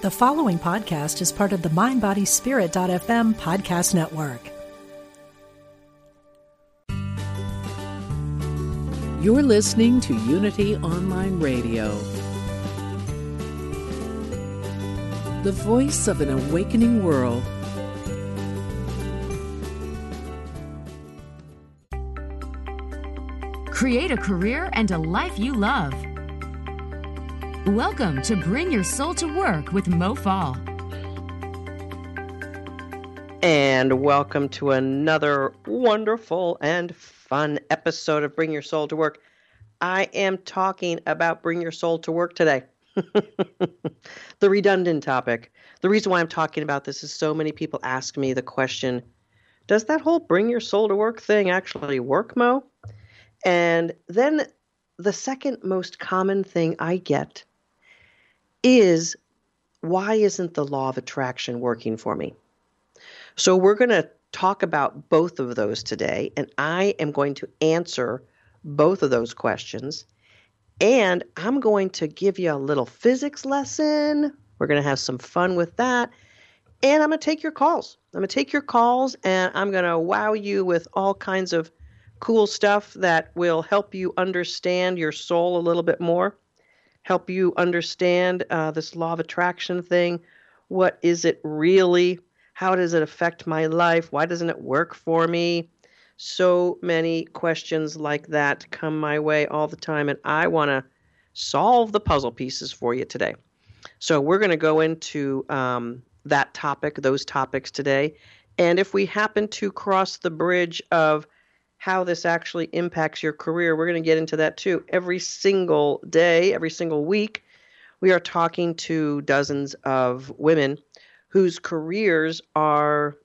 The following podcast is part of the MindBodySpirit.fm podcast network. You're listening to Unity Online Radio, the voice of an awakening world. Create a career and a life you love. Welcome to Bring Your Soul to Work with Mo Fall. And welcome to another wonderful and fun episode of Bring Your Soul to Work. I am talking about Bring Your Soul to Work today. the redundant topic. The reason why I'm talking about this is so many people ask me the question Does that whole Bring Your Soul to Work thing actually work, Mo? And then the second most common thing I get is why isn't the law of attraction working for me? So we're going to talk about both of those today, and I am going to answer both of those questions. And I'm going to give you a little physics lesson. We're going to have some fun with that. And I'm going to take your calls. I'm going to take your calls and I'm going to wow you with all kinds of cool stuff that will help you understand your soul a little bit more, help you understand uh, this law of attraction thing. What is it really? How does it affect my life? Why doesn't it work for me? So many questions like that come my way all the time, and I want to solve the puzzle pieces for you today. So, we're going to go into um, that topic, those topics today. And if we happen to cross the bridge of how this actually impacts your career. We're going to get into that too. Every single day, every single week, we are talking to dozens of women whose careers are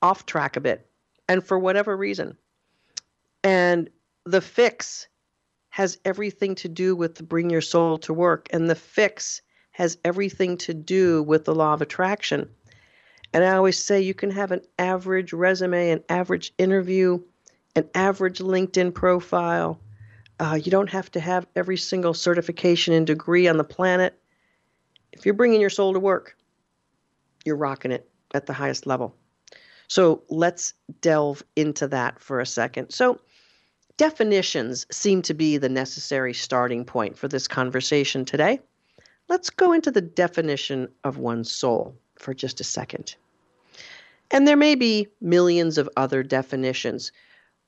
off track a bit, and for whatever reason. And the fix has everything to do with bring your soul to work, and the fix has everything to do with the law of attraction. And I always say you can have an average resume, an average interview, an average LinkedIn profile. Uh, you don't have to have every single certification and degree on the planet. If you're bringing your soul to work, you're rocking it at the highest level. So let's delve into that for a second. So, definitions seem to be the necessary starting point for this conversation today. Let's go into the definition of one's soul for just a second. And there may be millions of other definitions.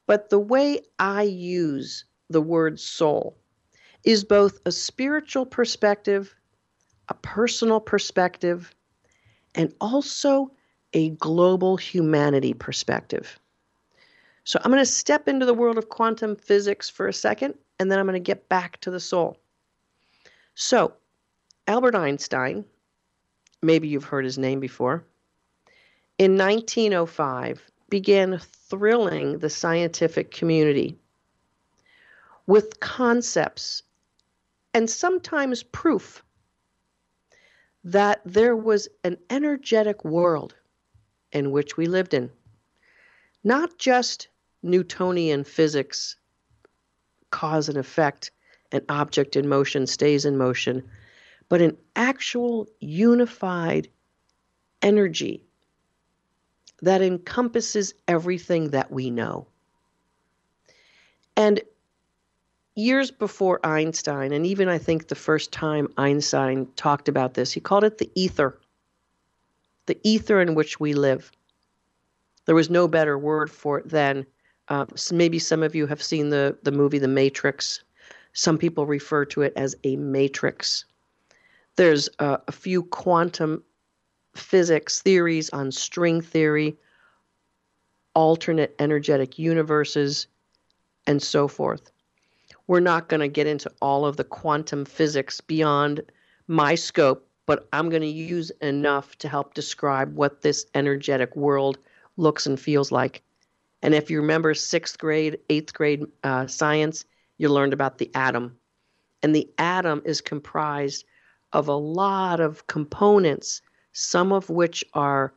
But the way I use the word soul is both a spiritual perspective, a personal perspective, and also a global humanity perspective. So I'm going to step into the world of quantum physics for a second, and then I'm going to get back to the soul. So, Albert Einstein, maybe you've heard his name before, in 1905 began thrilling the scientific community with concepts and sometimes proof that there was an energetic world in which we lived in. Not just Newtonian physics, cause and effect, an object in motion stays in motion, but an actual unified energy that encompasses everything that we know. And years before Einstein, and even I think the first time Einstein talked about this, he called it the ether, the ether in which we live. There was no better word for it than uh, maybe some of you have seen the, the movie The Matrix. Some people refer to it as a matrix. There's uh, a few quantum physics theories on string theory, alternate energetic universes, and so forth. We're not going to get into all of the quantum physics beyond my scope, but I'm going to use enough to help describe what this energetic world looks and feels like. And if you remember sixth grade, eighth grade uh, science, you learned about the atom. And the atom is comprised of a lot of components some of which are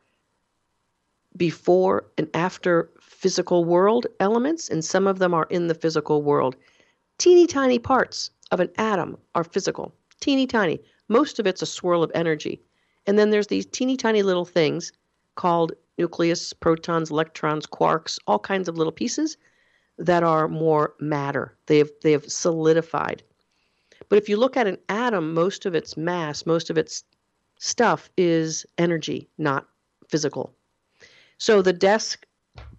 before and after physical world elements, and some of them are in the physical world. Teeny tiny parts of an atom are physical, teeny tiny. Most of it's a swirl of energy. And then there's these teeny tiny little things called nucleus, protons, electrons, quarks, all kinds of little pieces that are more matter. They have they have solidified. But if you look at an atom, most of its mass, most of its stuff is energy, not physical. So the desk,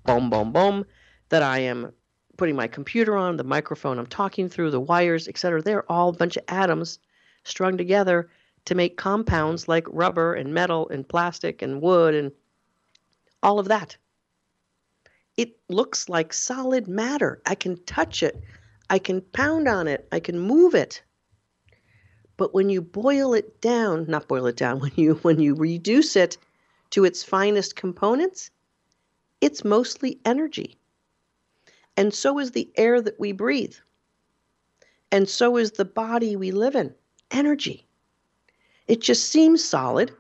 boom, boom, boom, that I am putting my computer on, the microphone I'm talking through, the wires, etc., they're all a bunch of atoms strung together to make compounds like rubber and metal and plastic and wood and all of that. It looks like solid matter. I can touch it. I can pound on it. I can move it. But when you boil it down, not boil it down, when you when you reduce it to its finest components, it's mostly energy. And so is the air that we breathe. And so is the body we live in. Energy. It just seems solid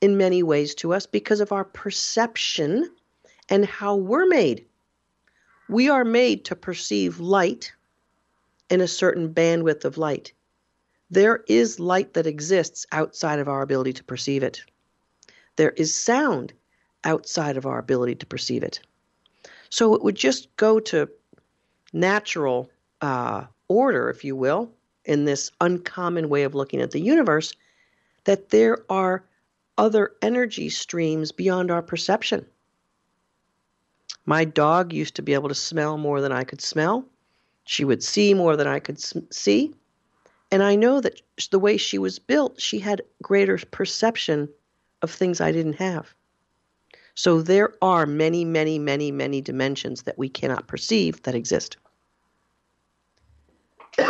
in many ways to us because of our perception and how we're made. We are made to perceive light in a certain bandwidth of light. There is light that exists outside of our ability to perceive it. There is sound outside of our ability to perceive it. So it would just go to natural uh, order, if you will, in this uncommon way of looking at the universe, that there are other energy streams beyond our perception. My dog used to be able to smell more than I could smell. She would see more than I could see. And I know that the way she was built, she had greater perception of things I didn't have. So there are many, many, many, many dimensions that we cannot perceive that exist.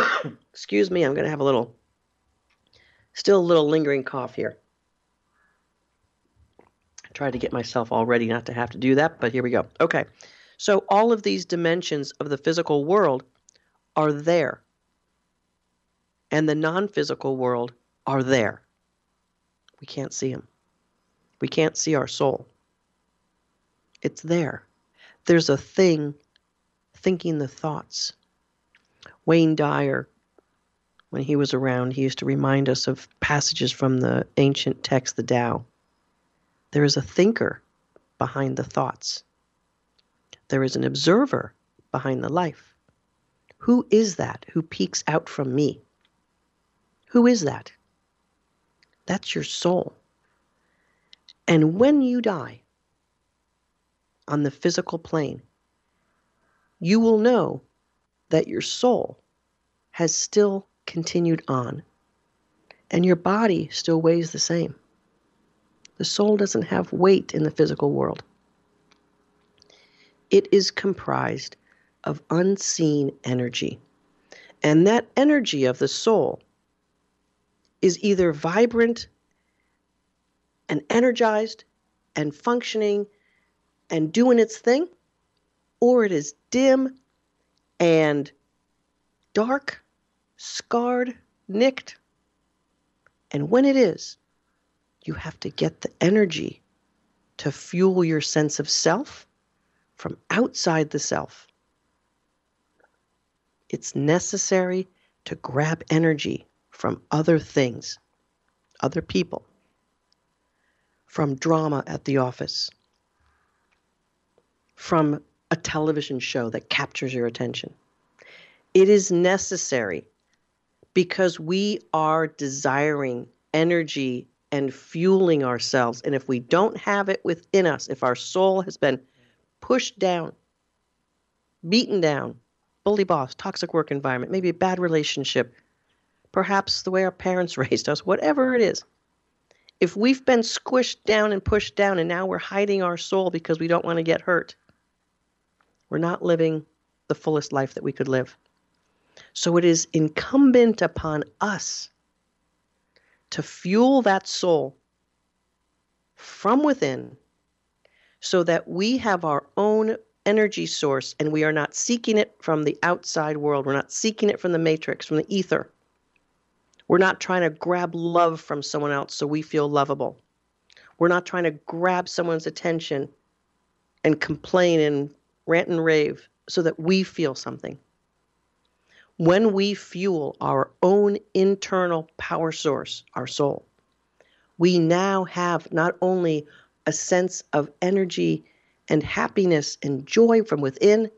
Excuse me, I'm going to have a little, still a little lingering cough here I tried to get myself all ready not to have to do that, but here we go. Okay. So all of these dimensions of the physical world are there. And the non physical world are there. We can't see them. We can't see our soul. It's there. There's a thing thinking the thoughts. Wayne Dyer, when he was around, he used to remind us of passages from the ancient text, the Tao. There is a thinker behind the thoughts. There is an observer behind the life. Who is that who peeks out from me? Who is that? That's your soul. And when you die on the physical plane, you will know that your soul has still continued on and your body still weighs the same. The soul doesn't have weight in the physical world. It is comprised of unseen energy. And that energy of the soul is either vibrant and energized and functioning and doing its thing, or it is dim and dark, scarred, nicked. And when it is, you have to get the energy to fuel your sense of self from outside the self. It's necessary to grab energy from other things, other people, from drama at the office, from a television show that captures your attention. It is necessary because we are desiring energy and fueling ourselves. And if we don't have it within us, if our soul has been pushed down, beaten down, bully boss, toxic work environment, maybe a bad relationship, perhaps the way our parents raised us, whatever it is, if we've been squished down and pushed down and now we're hiding our soul because we don't want to get hurt, we're not living the fullest life that we could live. So it is incumbent upon us to fuel that soul from within so that we have our own energy source and we are not seeking it from the outside world. We're not seeking it from the matrix, from the ether. We're not trying to grab love from someone else so we feel lovable. We're not trying to grab someone's attention and complain and rant and rave so that we feel something. When we fuel our own internal power source, our soul, we now have not only a sense of energy and happiness and joy from within,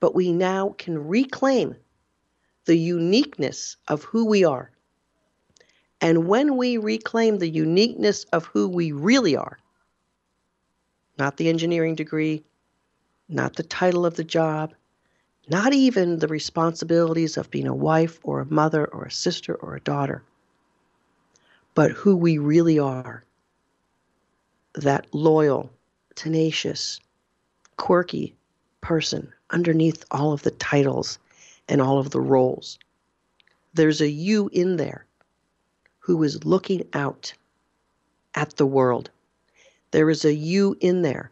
but we now can reclaim the uniqueness of who we are. And when we reclaim the uniqueness of who we really are, not the engineering degree, not the title of the job, not even the responsibilities of being a wife or a mother or a sister or a daughter, but who we really are that loyal, tenacious, quirky person underneath all of the titles and all of the roles. There's a you in there who is looking out at the world. There is a you in there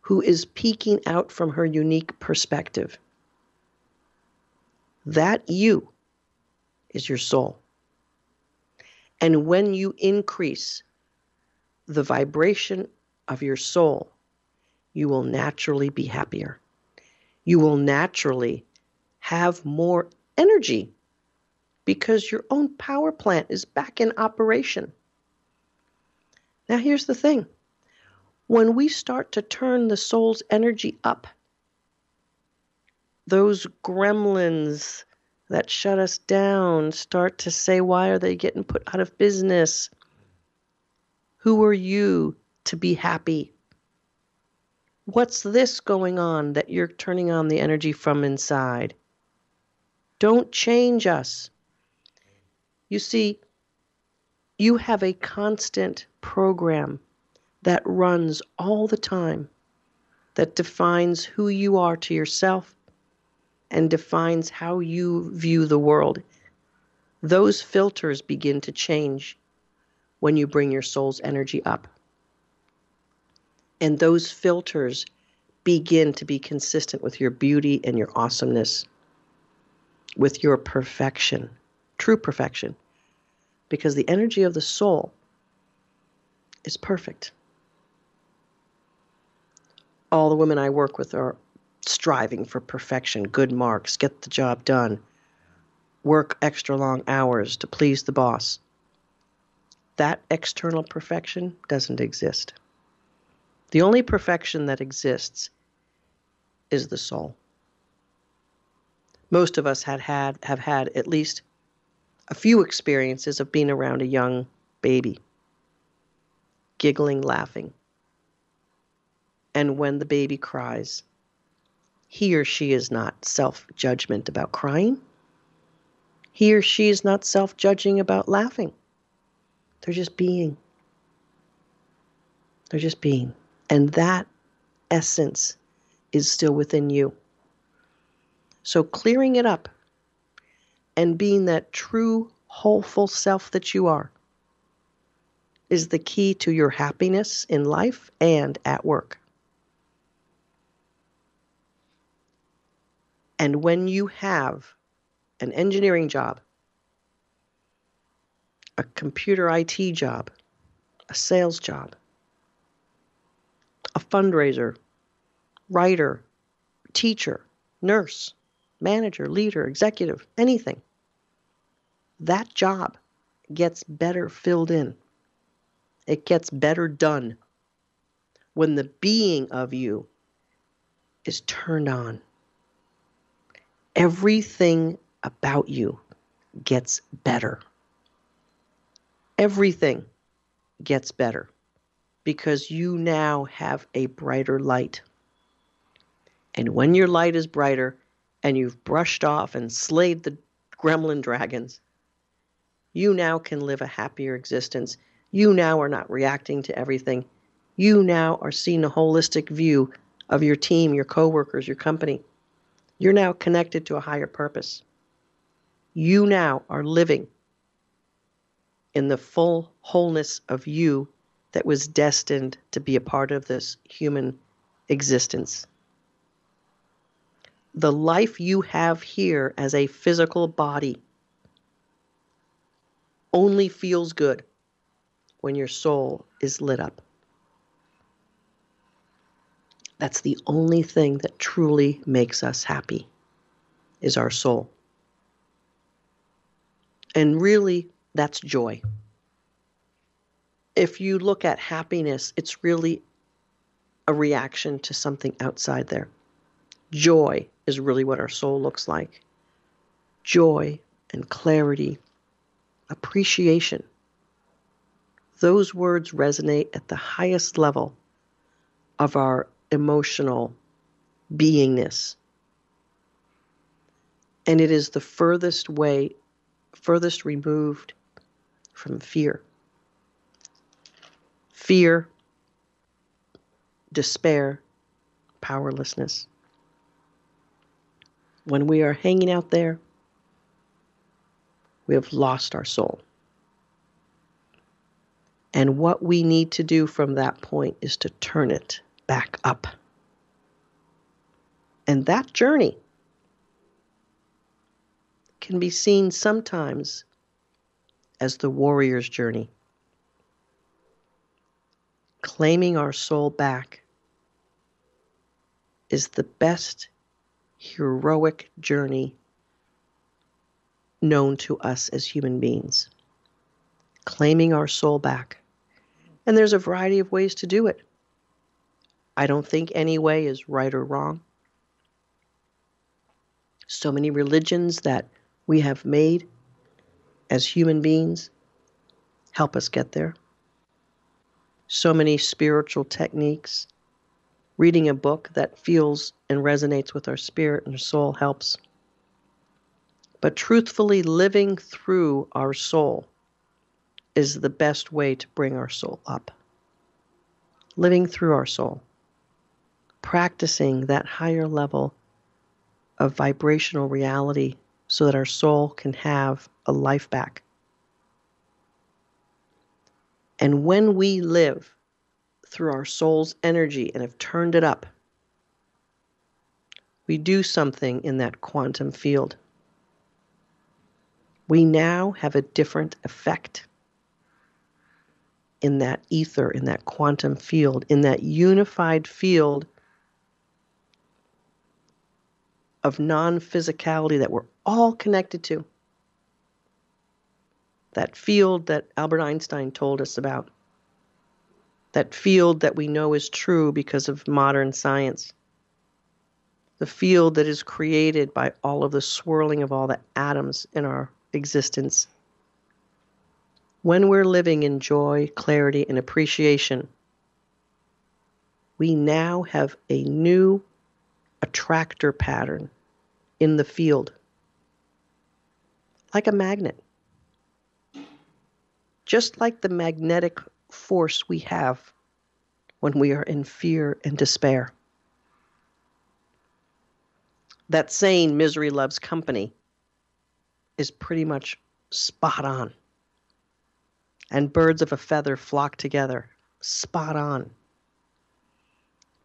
who is peeking out from her unique perspective. That you is your soul. And when you increase the vibration of your soul, you will naturally be happier. You will naturally have more energy because your own power plant is back in operation. Now, here's the thing when we start to turn the soul's energy up, those gremlins that shut us down start to say, Why are they getting put out of business? Who are you to be happy? What's this going on that you're turning on the energy from inside? Don't change us. You see, you have a constant program that runs all the time that defines who you are to yourself and defines how you view the world. Those filters begin to change when you bring your soul's energy up. And those filters begin to be consistent with your beauty and your awesomeness, with your perfection, true perfection. Because the energy of the soul is perfect. All the women I work with are striving for perfection, good marks, get the job done, work extra long hours to please the boss. That external perfection doesn't exist. The only perfection that exists is the soul. Most of us had had have had at least a few experiences of being around a young baby, giggling, laughing. And when the baby cries, he or she is not self judgment about crying. He or she is not self judging about laughing. They're just being. They're just being. And that essence is still within you. So clearing it up and being that true, wholeful self that you are is the key to your happiness in life and at work. And when you have an engineering job, a computer IT job, a sales job, a fundraiser, writer, teacher, nurse, manager, leader, executive, anything, that job gets better filled in. It gets better done when the being of you is turned on everything about you gets better. Everything gets better because you now have a brighter light. And when your light is brighter and you've brushed off and slayed the gremlin dragons, you now can live a happier existence. You now are not reacting to everything. You now are seeing a holistic view of your team, your coworkers, your company. You're now connected to a higher purpose. You now are living in the full wholeness of you that was destined to be a part of this human existence. The life you have here as a physical body only feels good when your soul is lit up. That's the only thing that truly makes us happy is our soul. And really, that's joy. if you look at happiness, it's really a reaction to something outside there. Joy is really what our soul looks like. Joy and clarity, appreciation. Those words resonate at the highest level of our emotional beingness. And it is the furthest way, furthest removed from fear. Fear, despair, powerlessness. When we are hanging out there, we have lost our soul. And what we need to do from that point is to turn it back up. And that journey can be seen sometimes as the warrior's journey. Claiming our soul back is the best heroic journey known to us as human beings. Claiming our soul back. And there's a variety of ways to do it. I don't think any way is right or wrong so many religions that we have made as human beings help us get there. So many spiritual techniques. Reading a book that feels and resonates with our spirit and our soul helps. But truthfully, living through our soul is the best way to bring our soul up. Living through our soul, practicing that higher level of vibrational reality so that our soul can have a life back. And when we live through our soul's energy and have turned it up, we do something in that quantum field. We now have a different effect in that ether, in that quantum field, in that unified field of non physicality that we're all connected to. That field that Albert Einstein told us about. That field that we know is true because of modern science. The field that is created by all of the swirling of all the atoms in our existence. When we're living in joy, clarity, and appreciation, we now have a new attractor pattern in the field, like a magnet. Just like the magnetic force we have when we are in fear and despair. That saying, misery loves company, is pretty much spot on. And birds of a feather flock together, spot on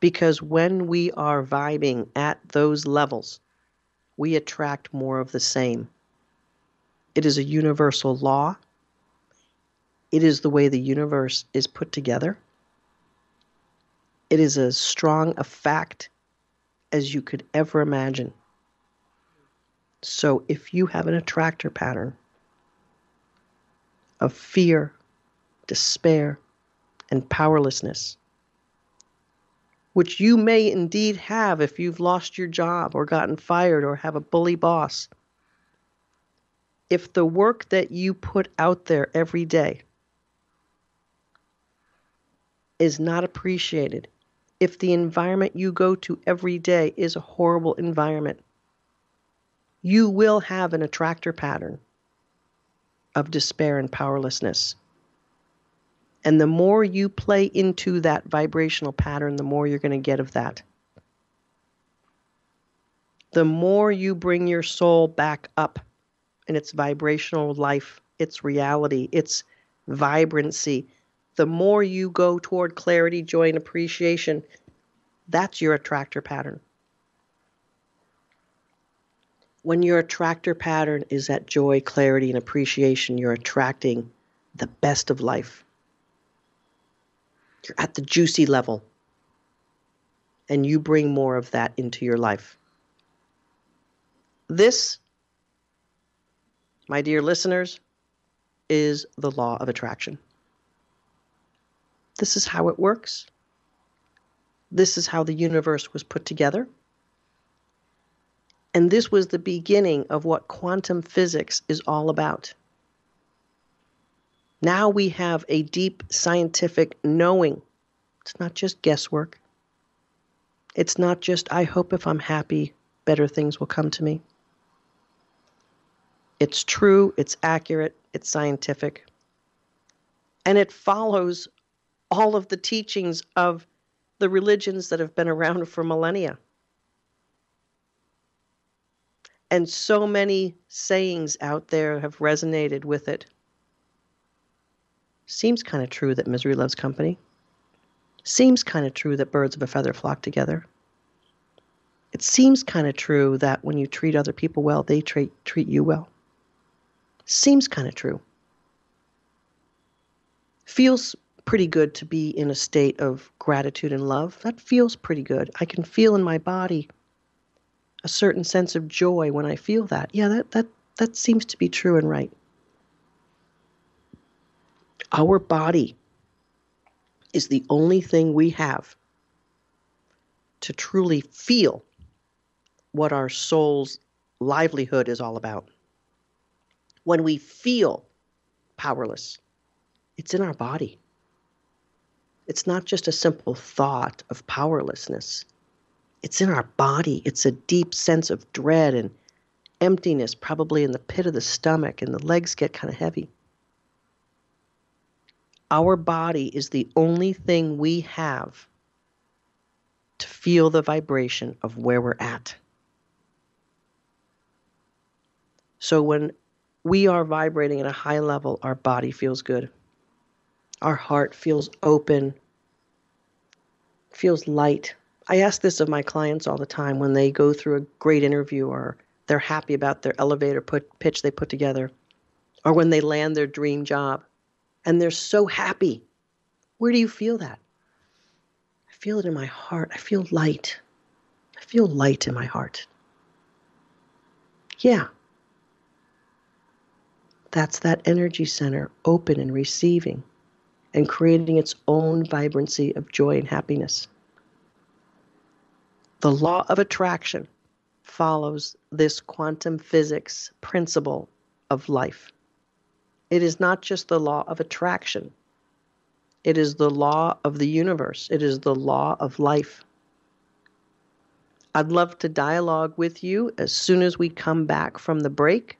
because when we are vibing at those levels, we attract more of the same. It is a universal law. It is the way the universe is put together. It is as strong a fact as you could ever imagine. So if you have an attractor pattern of fear, despair, and powerlessness, which you may indeed have if you've lost your job or gotten fired or have a bully boss. If the work that you put out there every day is not appreciated, if the environment you go to every day is a horrible environment, you will have an attractor pattern of despair and powerlessness. And the more you play into that vibrational pattern, the more you're going to get of that. The more you bring your soul back up in its vibrational life, its reality, its vibrancy, the more you go toward clarity, joy, and appreciation, that's your attractor pattern. When your attractor pattern is at joy, clarity, and appreciation, you're attracting the best of life. You're at the juicy level. And you bring more of that into your life. This, my dear listeners, is the law of attraction. This is how it works. This is how the universe was put together. And this was the beginning of what quantum physics is all about. Now we have a deep scientific knowing. It's not just guesswork. It's not just, I hope if I'm happy, better things will come to me. It's true, it's accurate, it's scientific. And it follows all of the teachings of the religions that have been around for millennia. And so many sayings out there have resonated with it. Seems kind of true that misery loves company. Seems kind of true that birds of a feather flock together. It seems kind of true that when you treat other people well, they treat, treat you well. Seems kind of true. Feels pretty good to be in a state of gratitude and love. That feels pretty good. I can feel in my body a certain sense of joy when I feel that. Yeah, that that that seems to be true and right. Our body is the only thing we have to truly feel what our soul's livelihood is all about. When we feel powerless, it's in our body. It's not just a simple thought of powerlessness. It's in our body. It's a deep sense of dread and emptiness, probably in the pit of the stomach, and the legs get kind of heavy. Our body is the only thing we have to feel the vibration of where we're at. So when we are vibrating at a high level, our body feels good. Our heart feels open, feels light. I ask this of my clients all the time when they go through a great interview or they're happy about their elevator put, pitch they put together or when they land their dream job and they're so happy. Where do you feel that? I feel it in my heart. I feel light. I feel light in my heart. Yeah. That's that energy center open and receiving and creating its own vibrancy of joy and happiness. The law of attraction follows this quantum physics principle of life. It is not just the law of attraction, it is the law of the universe, it is the law of life. I'd love to dialogue with you as soon as we come back from the break.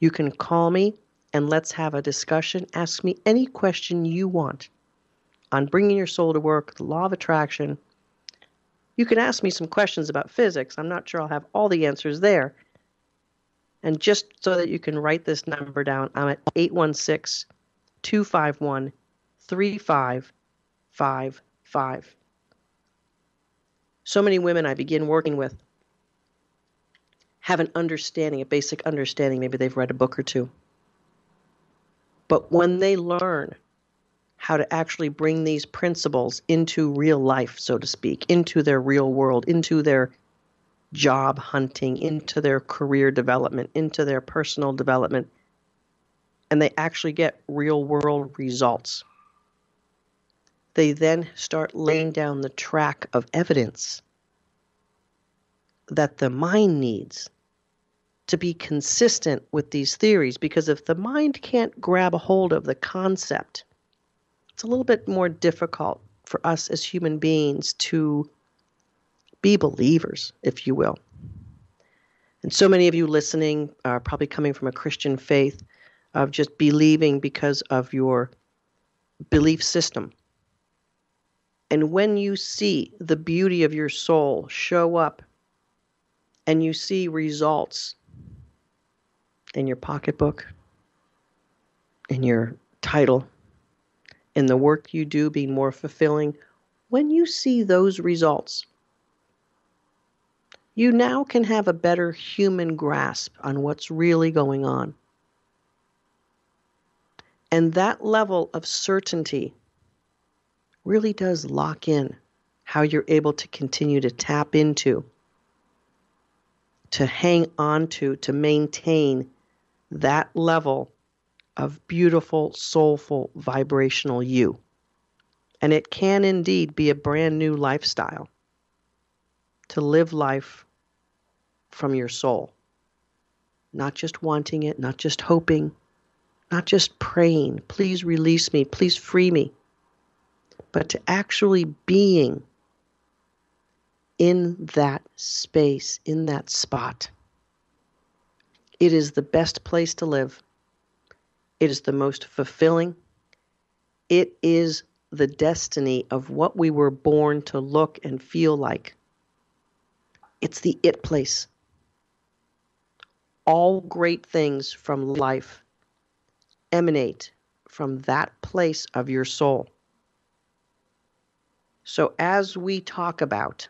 You can call me and let's have a discussion. Ask me any question you want on bringing your soul to work, the law of attraction. You can ask me some questions about physics. I'm not sure I'll have all the answers there. And just so that you can write this number down, I'm at 816 251 3555. So many women I begin working with have an understanding, a basic understanding. Maybe they've read a book or two but when they learn how to actually bring these principles into real life, so to speak, into their real world, into their job hunting, into their career development, into their personal development, and they actually get real world results. They then start laying down the track of evidence that the mind needs to be consistent with these theories because if the mind can't grab a hold of the concept, it's a little bit more difficult for us as human beings to be believers, if you will. And so many of you listening are probably coming from a Christian faith of just believing because of your belief system. And when you see the beauty of your soul show up and you see results in your pocketbook, in your title, in the work you do be more fulfilling, when you see those results, you now can have a better human grasp on what's really going on. And that level of certainty really does lock in how you're able to continue to tap into, to hang on to, to maintain that level of beautiful, soulful, vibrational you. And it can indeed be a brand new lifestyle to live life from your soul. Not just wanting it, not just hoping, not just praying, please release me, please free me, but to actually being in that space, in that spot. It is the best place to live. It is the most fulfilling. It is the destiny of what we were born to look and feel like. It's the it place. All great things from life emanate from that place of your soul. So, as we talk about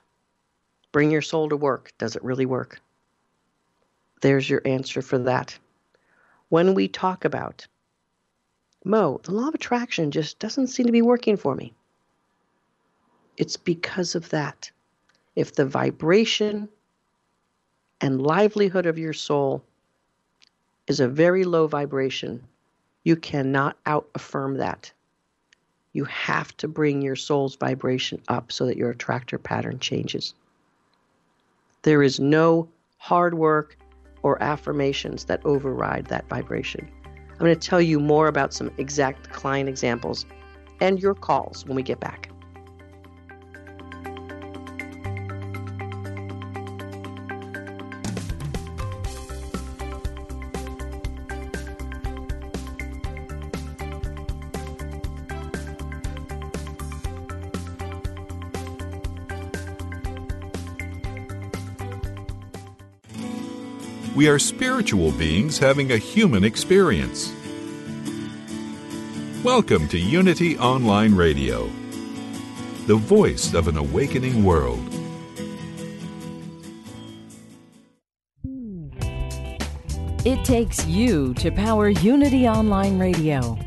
bring your soul to work, does it really work? There's your answer for that. When we talk about Mo, the law of attraction just doesn't seem to be working for me. It's because of that. If the vibration and livelihood of your soul is a very low vibration, you cannot out affirm that. You have to bring your soul's vibration up so that your attractor pattern changes. There is no hard work or affirmations that override that vibration. I'm going to tell you more about some exact client examples and your calls when we get back. We are spiritual beings having a human experience. Welcome to Unity Online Radio, the voice of an awakening world. It takes you to power Unity Online Radio.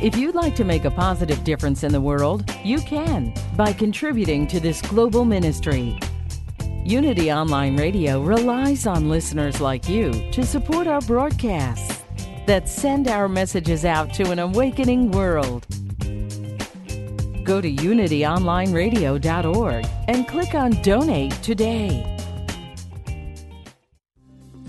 If you'd like to make a positive difference in the world, you can by contributing to this global ministry. Unity Online Radio relies on listeners like you to support our broadcasts that send our messages out to an awakening world. Go to unityonlineradio.org and click on Donate today.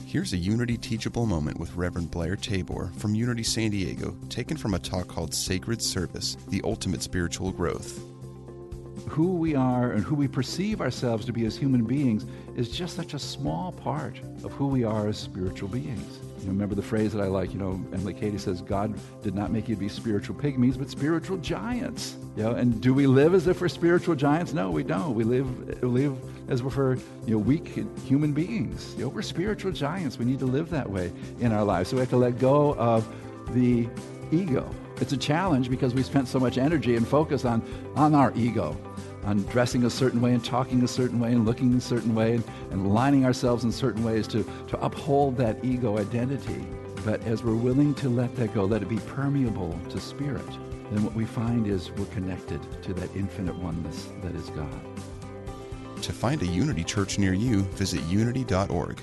Here's a Unity teachable moment with Reverend Blair Tabor from Unity San Diego, taken from a talk called Sacred Service The Ultimate Spiritual Growth who we are and who we perceive ourselves to be as human beings is just such a small part of who we are as spiritual beings. You know, remember the phrase that I like, you know, Emilie Cady says, God did not make you be spiritual pygmies, but spiritual giants. You know, and do we live as if we're spiritual giants? No, we don't. We live, we live as if we're you know, weak human beings. You know, we're spiritual giants. We need to live that way in our lives. So we have to let go of the ego. It's a challenge because we spent so much energy and focus on, on our ego on dressing a certain way and talking a certain way and looking a certain way and, and lining ourselves in certain ways to, to uphold that ego identity. But as we're willing to let that go, let it be permeable to spirit, then what we find is we're connected to that infinite oneness that is God. To find a Unity church near you, visit unity.org.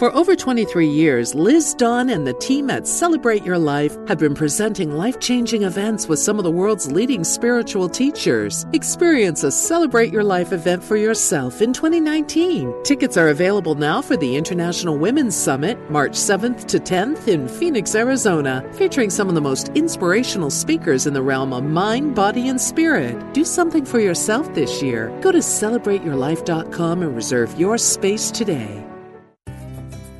For over 23 years, Liz Dawn and the team at Celebrate Your Life have been presenting life changing events with some of the world's leading spiritual teachers. Experience a Celebrate Your Life event for yourself in 2019. Tickets are available now for the International Women's Summit, March 7th to 10th in Phoenix, Arizona, featuring some of the most inspirational speakers in the realm of mind, body, and spirit. Do something for yourself this year. Go to celebrateyourlife.com and reserve your space today.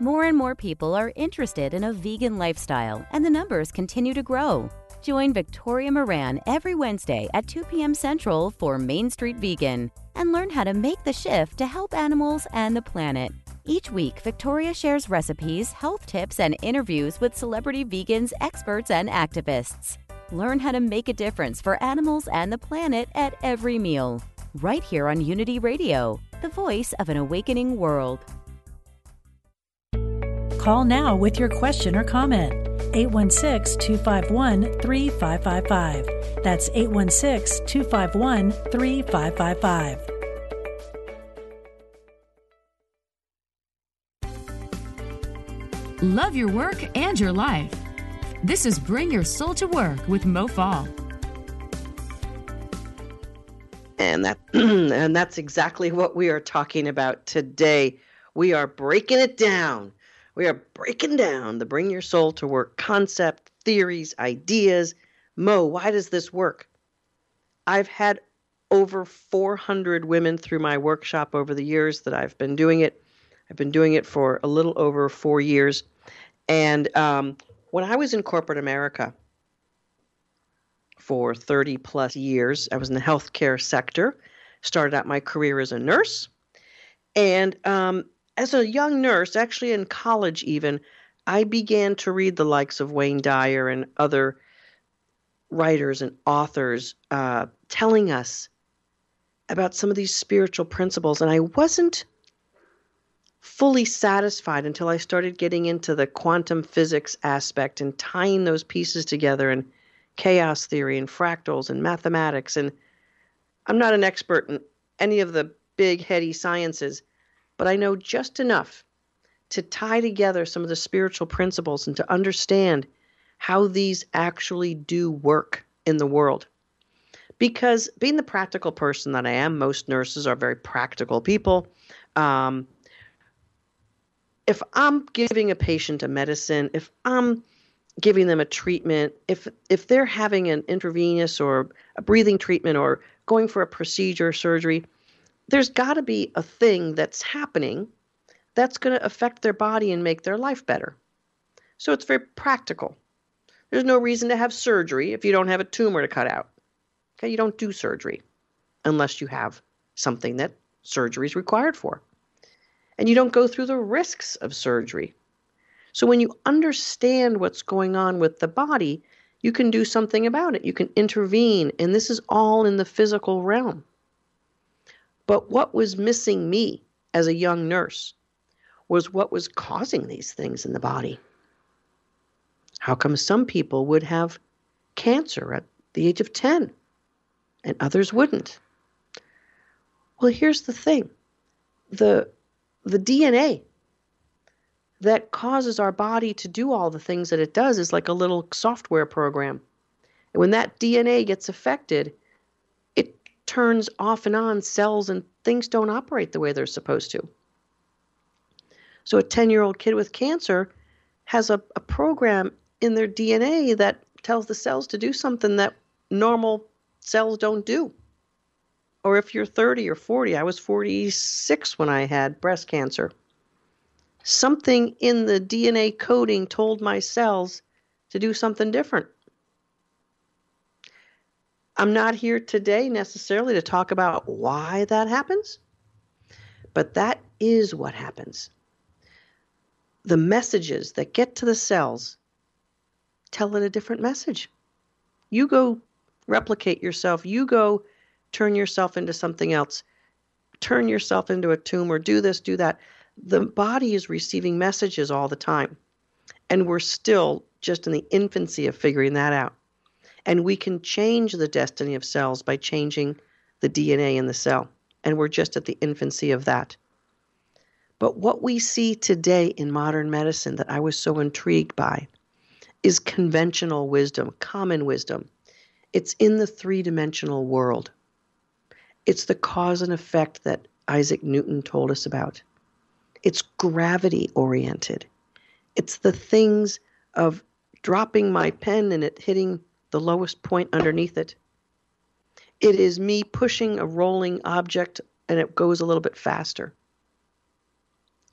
More and more people are interested in a vegan lifestyle, and the numbers continue to grow. Join Victoria Moran every Wednesday at 2 p.m. Central for Main Street Vegan and learn how to make the shift to help animals and the planet. Each week, Victoria shares recipes, health tips, and interviews with celebrity vegans, experts, and activists. learn how to make a difference for animals and the planet at every meal. Right here on Unity Radio, the voice of an awakening world. Call now with your question or comment. 816 251 3555. That's 816 251 3555. Love your work and your life. This is Bring Your Soul to Work with Mo Fall. And that and that's exactly what we are talking about today. We are breaking it down. We are breaking down the Bring Your Soul to Work concept, theories, ideas. Mo, why does this work? I've had over 400 women through my workshop over the years that I've been doing it. I've been doing it for a little over four years. And um, when I was in corporate America for 30 plus years, I was in the healthcare sector, started out my career as a nurse. And um, as a young nurse, actually in college even, I began to read the likes of Wayne Dyer and other writers and authors uh, telling us about some of these spiritual principles. And I wasn't fully satisfied until I started getting into the quantum physics aspect and tying those pieces together and chaos theory and fractals and mathematics. And I'm not an expert in any of the big, heady sciences, but I know just enough to tie together some of the spiritual principles and to understand how these actually do work in the world. Because being the practical person that I am, most nurses are very practical people. Um, if I'm giving a patient a medicine, if I'm giving them a treatment, if if they're having an intravenous or a breathing treatment or going for a procedure, surgery, there's got to be a thing that's happening that's going to affect their body and make their life better. So it's very practical. There's no reason to have surgery if you don't have a tumor to cut out. Okay, you don't do surgery unless you have something that surgery is required for and you don't go through the risks of surgery. So when you understand what's going on with the body, you can do something about it. You can intervene, and this is all in the physical realm. But what was missing me as a young nurse was what was causing these things in the body. How come some people would have cancer at the age of 10 and others wouldn't? Well, here's the thing the the DNA that causes our body to do all the things that it does is like a little software program. And when that DNA gets affected, turns off and on cells and things don't operate the way they're supposed to. So a 10 year old kid with cancer has a, a program in their DNA that tells the cells to do something that normal cells don't do or if you're 30 or 40, I was 46 when I had breast cancer. Something in the DNA coding told my cells to do something different. I'm not here today necessarily to talk about why that happens, but that is what happens. The messages that get to the cells tell it a different message. You go replicate yourself, you go turn yourself into something else, turn yourself into a tumor, do this, do that. The body is receiving messages all the time. And we're still just in the infancy of figuring that out. And we can change the destiny of cells by changing the DNA in the cell. And we're just at the infancy of that. But what we see today in modern medicine that I was so intrigued by is conventional wisdom, common wisdom. It's in the three dimensional world. It's the cause and effect that Isaac Newton told us about. It's gravity oriented. It's the things of dropping my pen and it hitting the lowest point underneath it. It is me pushing a rolling object and it goes a little bit faster.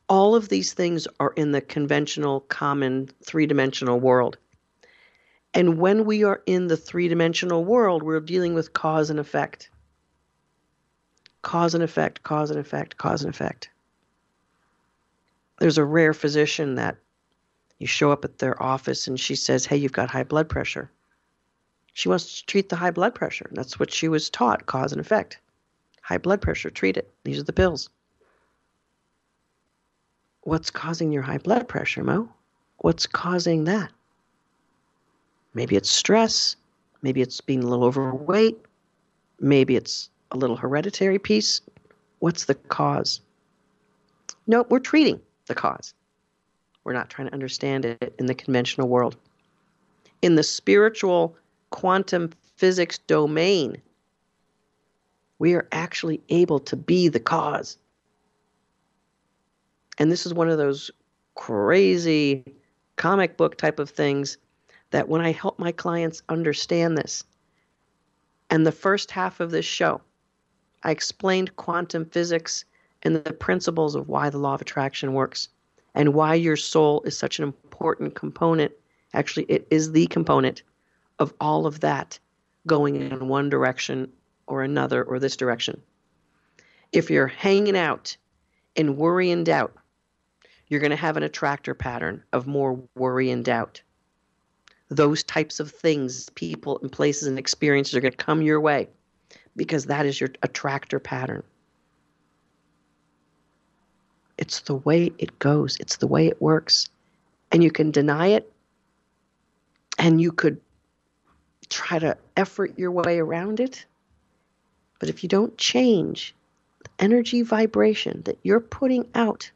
All of these things are in the conventional, common, three dimensional world. And when we are in the three dimensional world, we're dealing with cause and effect cause and effect, cause and effect, cause and effect. There's a rare physician that you show up at their office and she says, Hey, you've got high blood pressure. She wants to treat the high blood pressure. That's what she was taught cause and effect. High blood pressure, treat it. These are the pills. What's causing your high blood pressure, Mo? What's causing that? Maybe it's stress. Maybe it's being a little overweight. Maybe it's a little hereditary piece. What's the cause? No, we're treating the cause. We're not trying to understand it in the conventional world. In the spiritual quantum physics domain, we are actually able to be the cause. And this is one of those crazy comic book type of things that when I help my clients understand this, and the first half of this show, I explained quantum physics and the principles of why the law of attraction works and why your soul is such an important component. Actually, it is the component of all of that going in one direction or another or this direction. If you're hanging out in worry and doubt, you're going to have an attractor pattern of more worry and doubt. Those types of things, people and places and experiences are going to come your way because that is your attractor pattern. It's the way it goes, it's the way it works. And you can deny it, and you could try to effort your way around it. But if you don't change the energy vibration that you're putting out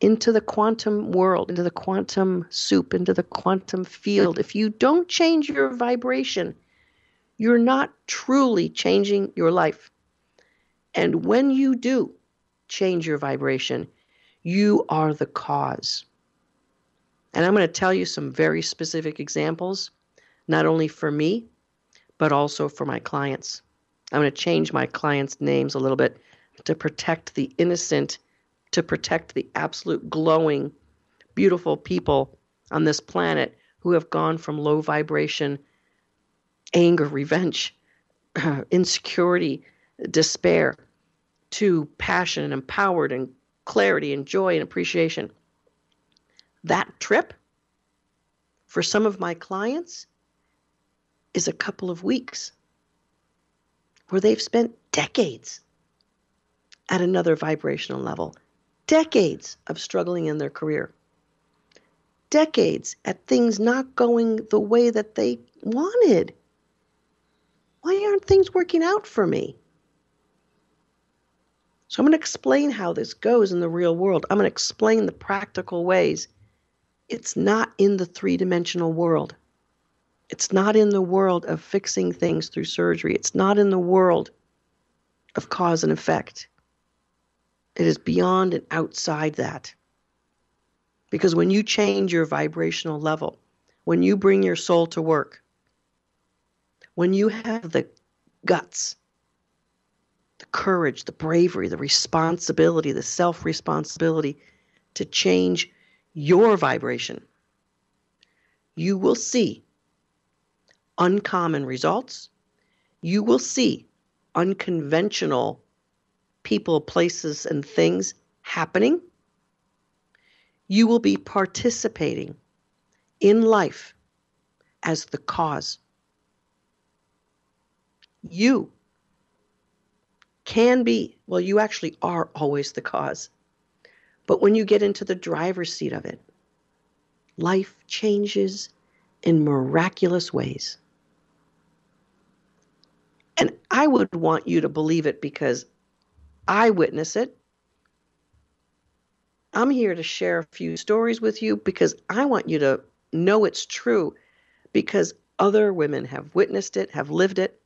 into the quantum world, into the quantum soup, into the quantum field, if you don't change your vibration, you're not truly changing your life. And when you do, change your vibration. You are the cause. And I'm going to tell you some very specific examples, not only for me, but also for my clients. I'm going to change my clients' names a little bit to protect the innocent, to protect the absolute glowing, beautiful people on this planet who have gone from low vibration, anger, revenge, insecurity, despair, to passion and empowered and clarity and joy and appreciation. That trip for some of my clients is a couple of weeks where they've spent decades at another vibrational level, decades of struggling in their career, decades at things not going the way that they wanted. Why aren't things working out for me? So I'm going to explain how this goes in the real world. I'm going to explain the practical ways. It's not in the three dimensional world. It's not in the world of fixing things through surgery. It's not in the world of cause and effect. It is beyond and outside that. Because when you change your vibrational level, when you bring your soul to work, when you have the guts the courage, the bravery, the responsibility, the self responsibility to change your vibration, you will see uncommon results. You will see unconventional people, places, and things happening. You will be participating in life as the cause. You can be, well, you actually are always the cause. But when you get into the driver's seat of it, life changes in miraculous ways. And I would want you to believe it because I witness it. I'm here to share a few stories with you because I want you to know it's true because other women have witnessed it, have lived it,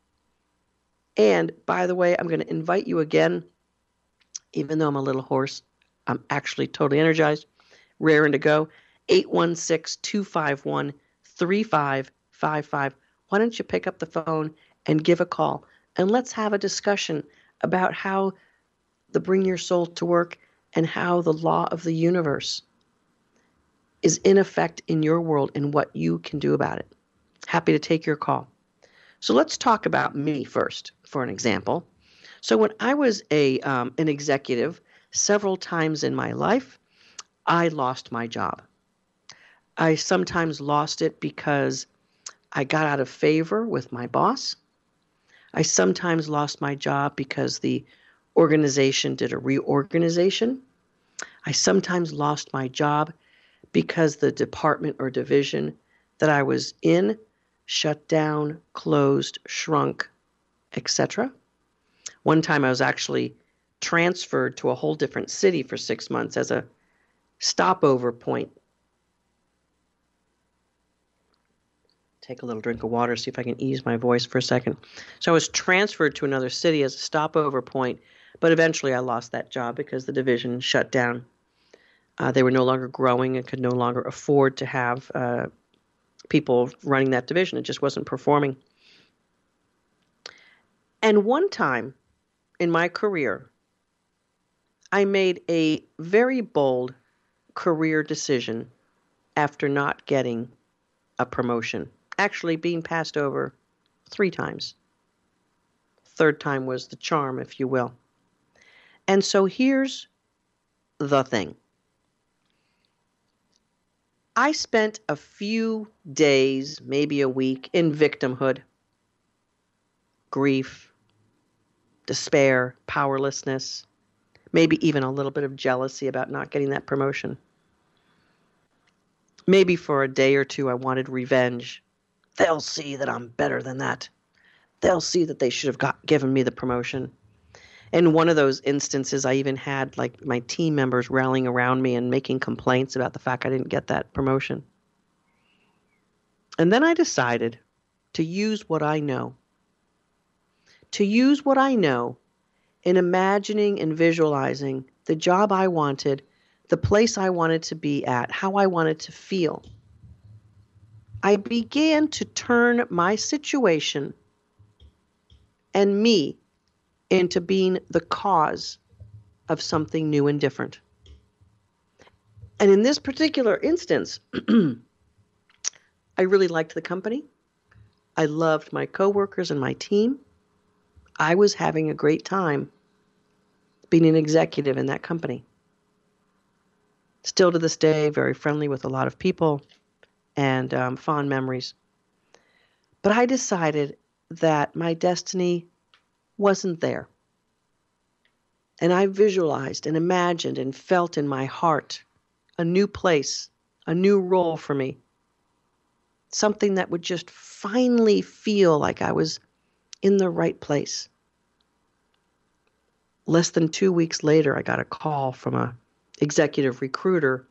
and by the way, I'm going to invite you again, even though I'm a little hoarse, I'm actually totally energized, raring to go. 816 251 3555. Why don't you pick up the phone and give a call? And let's have a discussion about how the Bring Your Soul to Work and how the law of the universe is in effect in your world and what you can do about it. Happy to take your call. So let's talk about me first, for an example. So when I was a um, an executive, several times in my life, I lost my job. I sometimes lost it because I got out of favor with my boss. I sometimes lost my job because the organization did a reorganization. I sometimes lost my job because the department or division that I was in shut down, closed, shrunk, etc. One time I was actually transferred to a whole different city for six months as a stopover point. Take a little drink of water, see if I can ease my voice for a second. So I was transferred to another city as a stopover point, but eventually I lost that job because the division shut down. Uh, they were no longer growing and could no longer afford to have uh, people running that division. It just wasn't performing. And one time in my career, I made a very bold career decision after not getting a promotion, actually being passed over three times. Third time was the charm, if you will. And so here's the thing I spent a few days, maybe a week, in victimhood, grief, despair, powerlessness, maybe even a little bit of jealousy about not getting that promotion. Maybe for a day or two, I wanted revenge. They'll see that I'm better than that. They'll see that they should have got, given me the promotion in one of those instances, I even had like my team members rallying around me and making complaints about the fact I didn't get that promotion. And then I decided to use what I know. To use what I know in imagining and visualizing the job I wanted, the place I wanted to be at, how I wanted to feel. I began to turn my situation and me into being the cause of something new and different. And in this particular instance, I really liked the company. I loved my coworkers and my team. I was having a great time being an executive in that company. Still to this day, very friendly with a lot of people and um, fond memories. But I decided that my destiny wasn't there. And I visualized and imagined and felt in my heart a new place, a new role for me. Something that would just finally feel like I was in the right place. Less than two weeks later, I got a call from a executive recruiter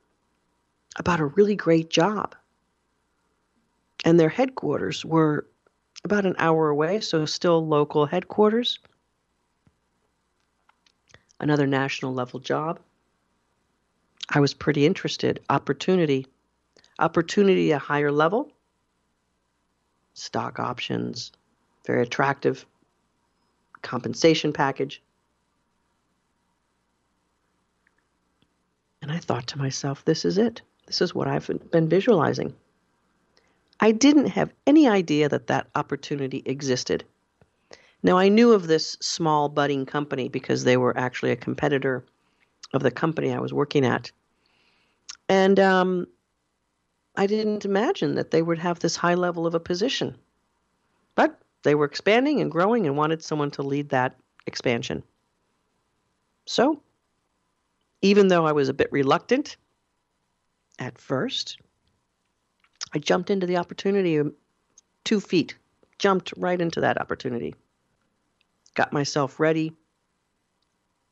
about a really great job. And their headquarters were about an hour away, so still local headquarters. Another national level job. I was pretty interested. Opportunity. Opportunity a higher level. Stock options. Very attractive. Compensation package. And I thought to myself, this is it. This is what I've been visualizing. I didn't have any idea that that opportunity existed. Now, I knew of this small budding company because they were actually a competitor of the company I was working at. And um, I didn't imagine that they would have this high level of a position. But they were expanding and growing and wanted someone to lead that expansion. So, even though I was a bit reluctant at first, I jumped into the opportunity um, two feet, jumped right into that opportunity. Got myself ready,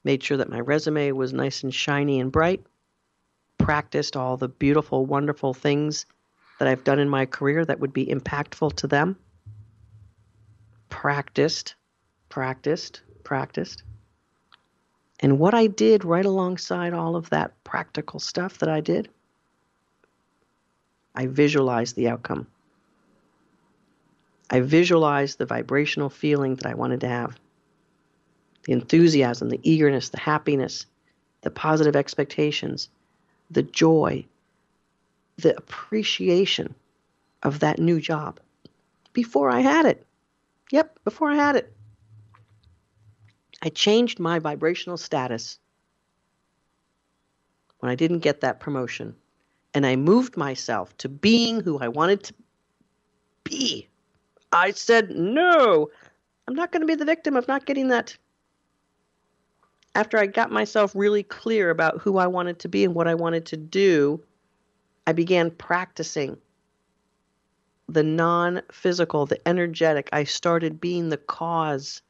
made sure that my resume was nice and shiny and bright, practiced all the beautiful, wonderful things that I've done in my career that would be impactful to them. Practiced, practiced, practiced. And what I did right alongside all of that practical stuff that I did I visualized the outcome. I visualized the vibrational feeling that I wanted to have the enthusiasm, the eagerness, the happiness, the positive expectations, the joy, the appreciation of that new job before I had it. Yep, before I had it. I changed my vibrational status when I didn't get that promotion and I moved myself to being who I wanted to be. I said no. I'm not going to be the victim of not getting that. After I got myself really clear about who I wanted to be and what I wanted to do, I began practicing the non physical, the energetic. I started being the cause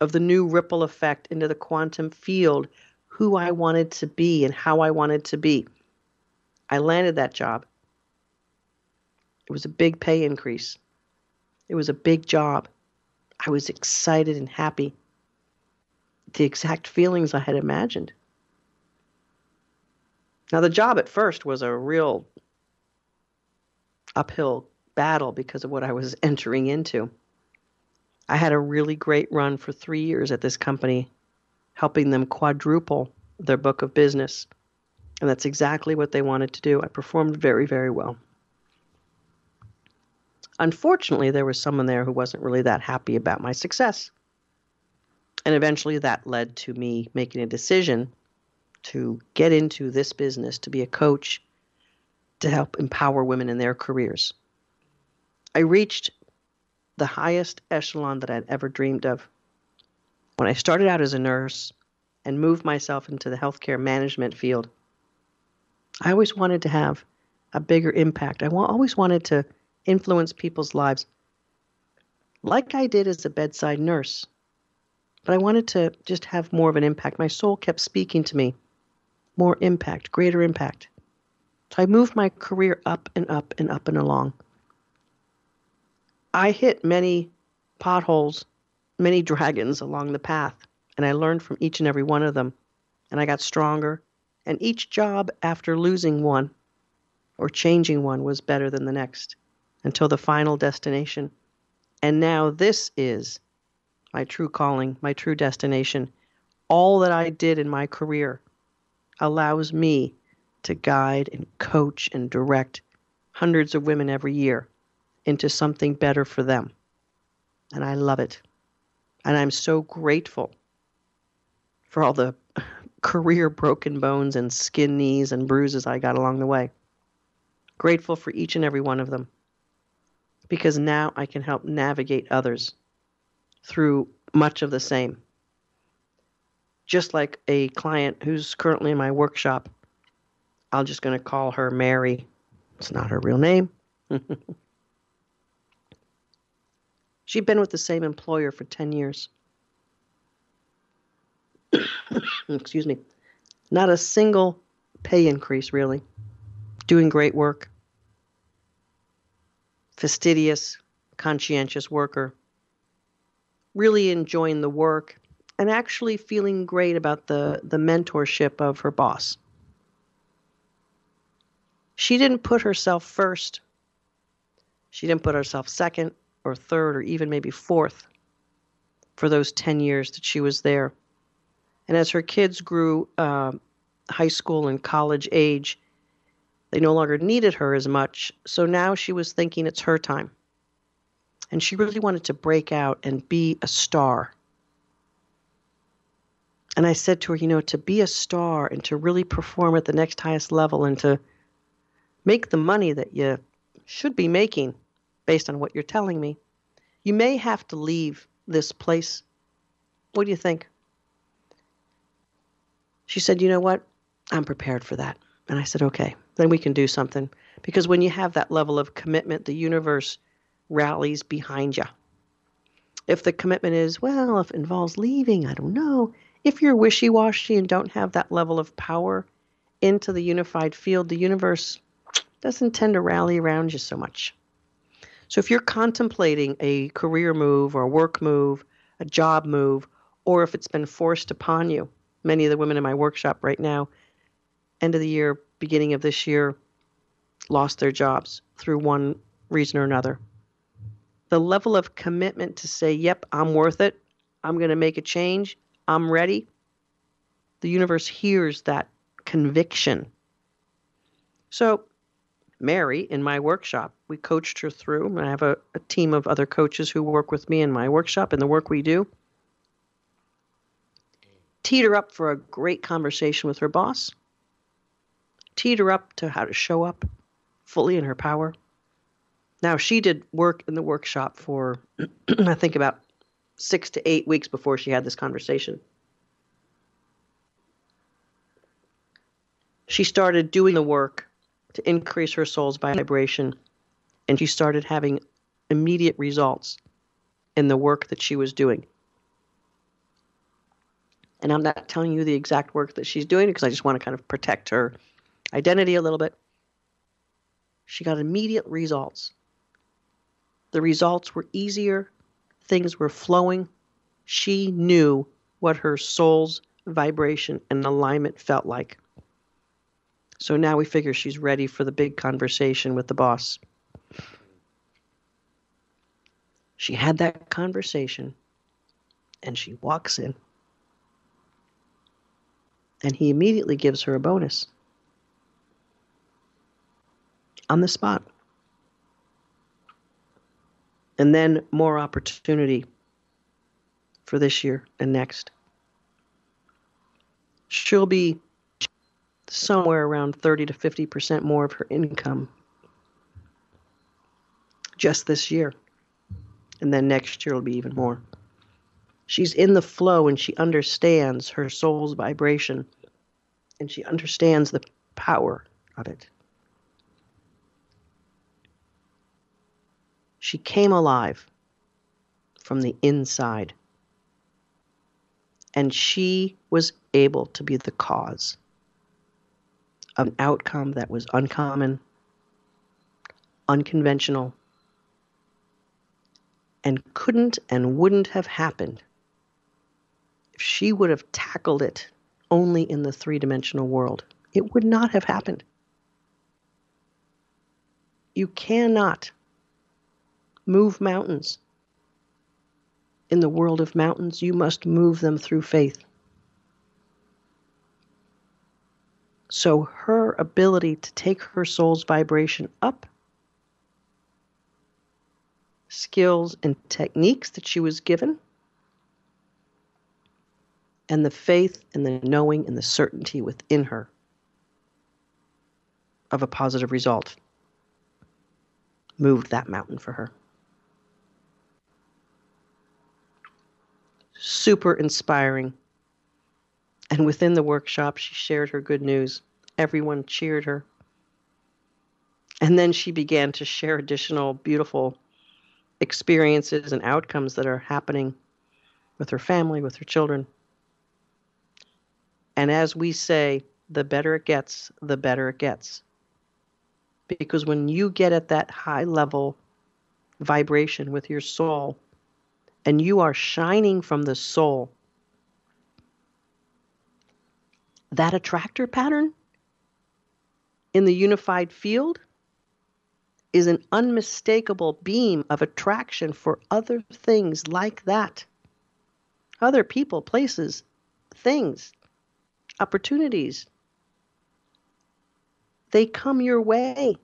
of the new ripple effect into the quantum field, who I wanted to be and how I wanted to be. I landed that job. It was a big pay increase. It was a big job. I was excited and happy. The exact feelings I had imagined. Now, the job at first was a real uphill battle because of what I was entering into. I had a really great run for three years at this company, helping them quadruple their book of business. And that's exactly what they wanted to do. I performed very, very well. Unfortunately, there was someone there who wasn't really that happy about my success. And eventually that led to me making a decision to get into this business, to be a coach, to help empower women in their careers. I reached the highest echelon that I'd ever dreamed of. When I started out as a nurse and moved myself into the healthcare management field, I always wanted to have a bigger impact. I always wanted to influence people's lives like I did as a bedside nurse. But I wanted to just have more of an impact. My soul kept speaking to me more impact, greater impact. So I moved my career up and up and up and along. I hit many potholes, many dragons along the path, and I learned from each and every one of them. And I got stronger. And each job after losing one or changing one was better than the next until the final destination. And now this is my true calling, my true destination. All that I did in my career allows me to guide and coach and direct hundreds of women every year into something better for them. And I love it. And I'm so grateful for all the career broken bones and skin knees and bruises I got along the way. Grateful for each and every one of them because now I can help navigate others through much of the same. Just like a client who's currently in my workshop, I'm just going to call her Mary. It's not her real name. She'd been with the same employer for 10 years. Excuse me. Not a single pay increase, really. Doing great work fastidious, conscientious worker, really enjoying the work and actually feeling great about the, the mentorship of her boss. She didn't put herself first. She didn't put herself second or third or even maybe fourth for those 10 years that she was there. And as her kids grew uh, high school and college age, they no longer needed her as much, so now she was thinking it's her time. And she really wanted to break out and be a star. And I said to her, you know, to be a star and to really perform at the next highest level and to make the money that you should be making based on what you're telling me, you may have to leave this place. What do you think? She said, you know what? I'm prepared for that. And I said, okay then we can do something. Because when you have that level of commitment, the universe rallies behind you. If the commitment is, well, if it involves leaving, I don't know. If you're wishy washy and don't have that level of power into the unified field, the universe doesn't tend to rally around you so much. So if you're contemplating a career move or a work move, a job move, or if it's been forced upon you, many of the women in my workshop right now, end of the year, beginning of this year lost their jobs through one reason or another. The level of commitment to say, yep, I'm worth it, I'm going to make a change, I'm ready, the universe hears that conviction. So, Mary, in my workshop, we coached her through, I have a, a team of other coaches who work with me in my workshop and the work we do. Teed her up for a great conversation with her boss teed her up to how to show up fully in her power. Now, she did work in the workshop for, I think, about six to eight weeks before she had this conversation. She started doing the work to increase her soul's vibration, and she started having immediate results in the work that she was doing. And I'm not telling you the exact work that she's doing because I just want to kind of protect her identity a little bit. She got immediate results. The results were easier, things were flowing. She knew what her soul's vibration and alignment felt like. So now we figure she's ready for the big conversation with the boss. She had that conversation and she walks in. And he immediately gives her a bonus on the spot. And then more opportunity for this year and next. She'll be somewhere around 30 to 50% more of her income just this year. And then next year will be even more. She's in the flow and she understands her soul's vibration and she understands the power of it. She came alive from the inside. And she was able to be the cause an outcome that was uncommon, unconventional, and couldn't and wouldn't have happened if she would have tackled it only in the three dimensional world. It would not have happened. You cannot move mountains. In the world of mountains, you must move them through faith. So, her ability to take her soul's vibration up, skills and techniques that she was given, and the faith and the knowing and the certainty within her of a positive result moved that mountain for her. Super inspiring. And within the workshop, she shared her good news. Everyone cheered her. And then she began to share additional beautiful experiences and outcomes that are happening with her family, with her children. And as we say, the better it gets, the better it gets. Because when you get at that high level vibration with your soul and you are shining from the soul, that attractor pattern in the unified field is an unmistakable beam of attraction for other things like that. Other people, places, things opportunities. They come your way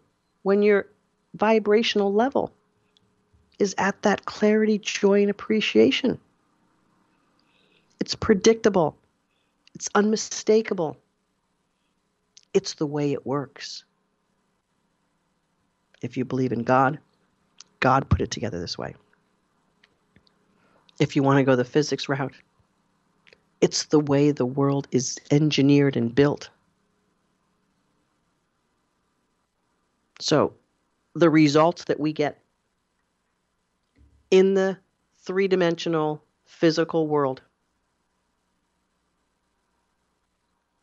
when your vibrational level is at that clarity, joy, and appreciation. It's predictable, it's unmistakable. It's the way it works. If you believe in God, God put it together this way. If you want to go the physics route, it's the way the world is engineered and built. So, the results that we get in the three dimensional physical world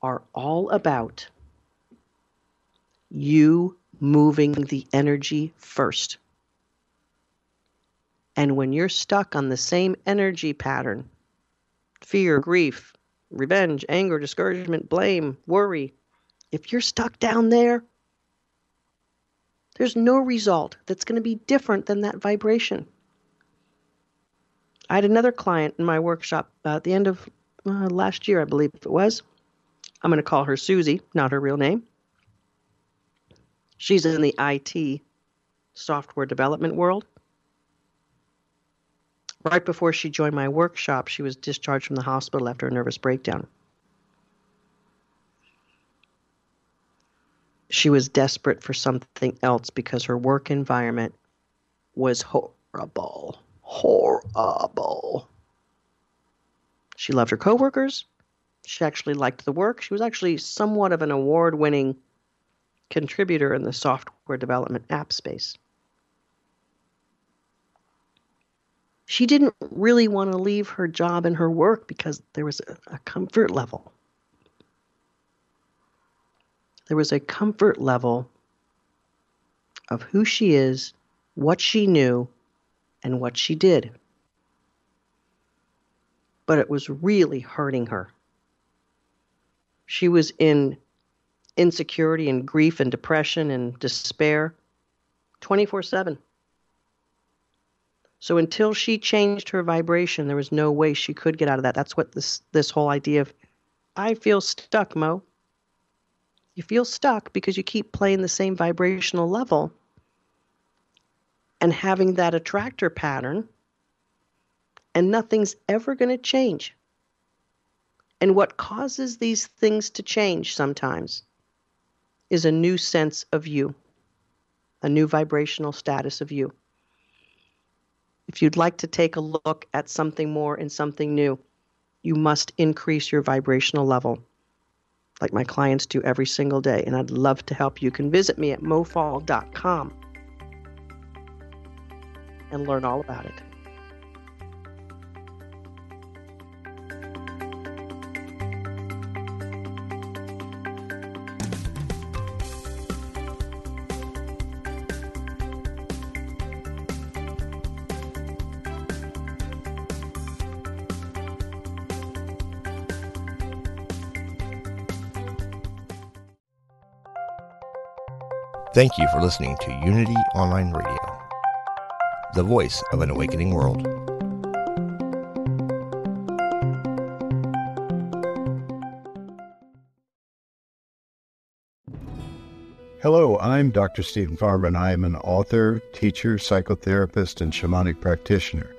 are all about you moving the energy first. And when you're stuck on the same energy pattern, fear, grief, revenge, anger, discouragement, blame, worry, if you're stuck down there, there's no result that's going to be different than that vibration. I had another client in my workshop uh, at the end of uh, last year, I believe it was. I'm going to call her Susie, not her real name. She's in the IT software development world. Right before she joined my workshop, she was discharged from the hospital after a nervous breakdown. She was desperate for something else because her work environment was horrible. Horrible. She loved her coworkers. She actually liked the work. She was actually somewhat of an award winning contributor in the software development app space. She didn't really want to leave her job and her work because there was a, a comfort level. There was a comfort level of who she is, what she knew, and what she did. But it was really hurting her. She was in insecurity and grief and depression and despair 24 7. So until she changed her vibration, there was no way she could get out of that. That's what this this whole idea of I feel stuck, Mo. You feel stuck because you keep playing the same vibrational level and having that attractor pattern, and nothing's ever going to change. And what causes these things to change sometimes is a new sense of you, a new vibrational status of you. If you'd like to take a look at something more and something new, you must increase your vibrational level, like my clients do every single day. And I'd love to help you. You can visit me at mofall.com and learn all about it. Thank you for listening to Unity Online Radio, the voice of an awakening world. Hello, I'm Dr. Steven Farmer, and I am an author, teacher, psychotherapist, and shamanic practitioner.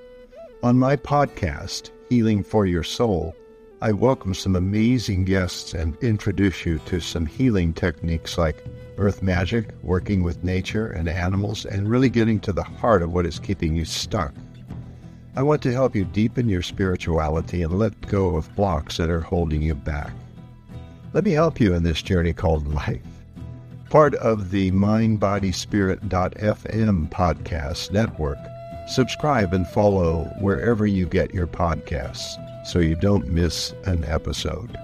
On my podcast, Healing for Your Soul, I welcome some amazing guests and introduce you to some healing techniques like earth magic, working with nature and animals, and really getting to the heart of what is keeping you stuck. I want to help you deepen your spirituality and let go of blocks that are holding you back. Let me help you in this journey called life. Part of the mindbodyspirit.fm podcast network. Subscribe and follow wherever you get your podcasts so you don't miss an episode.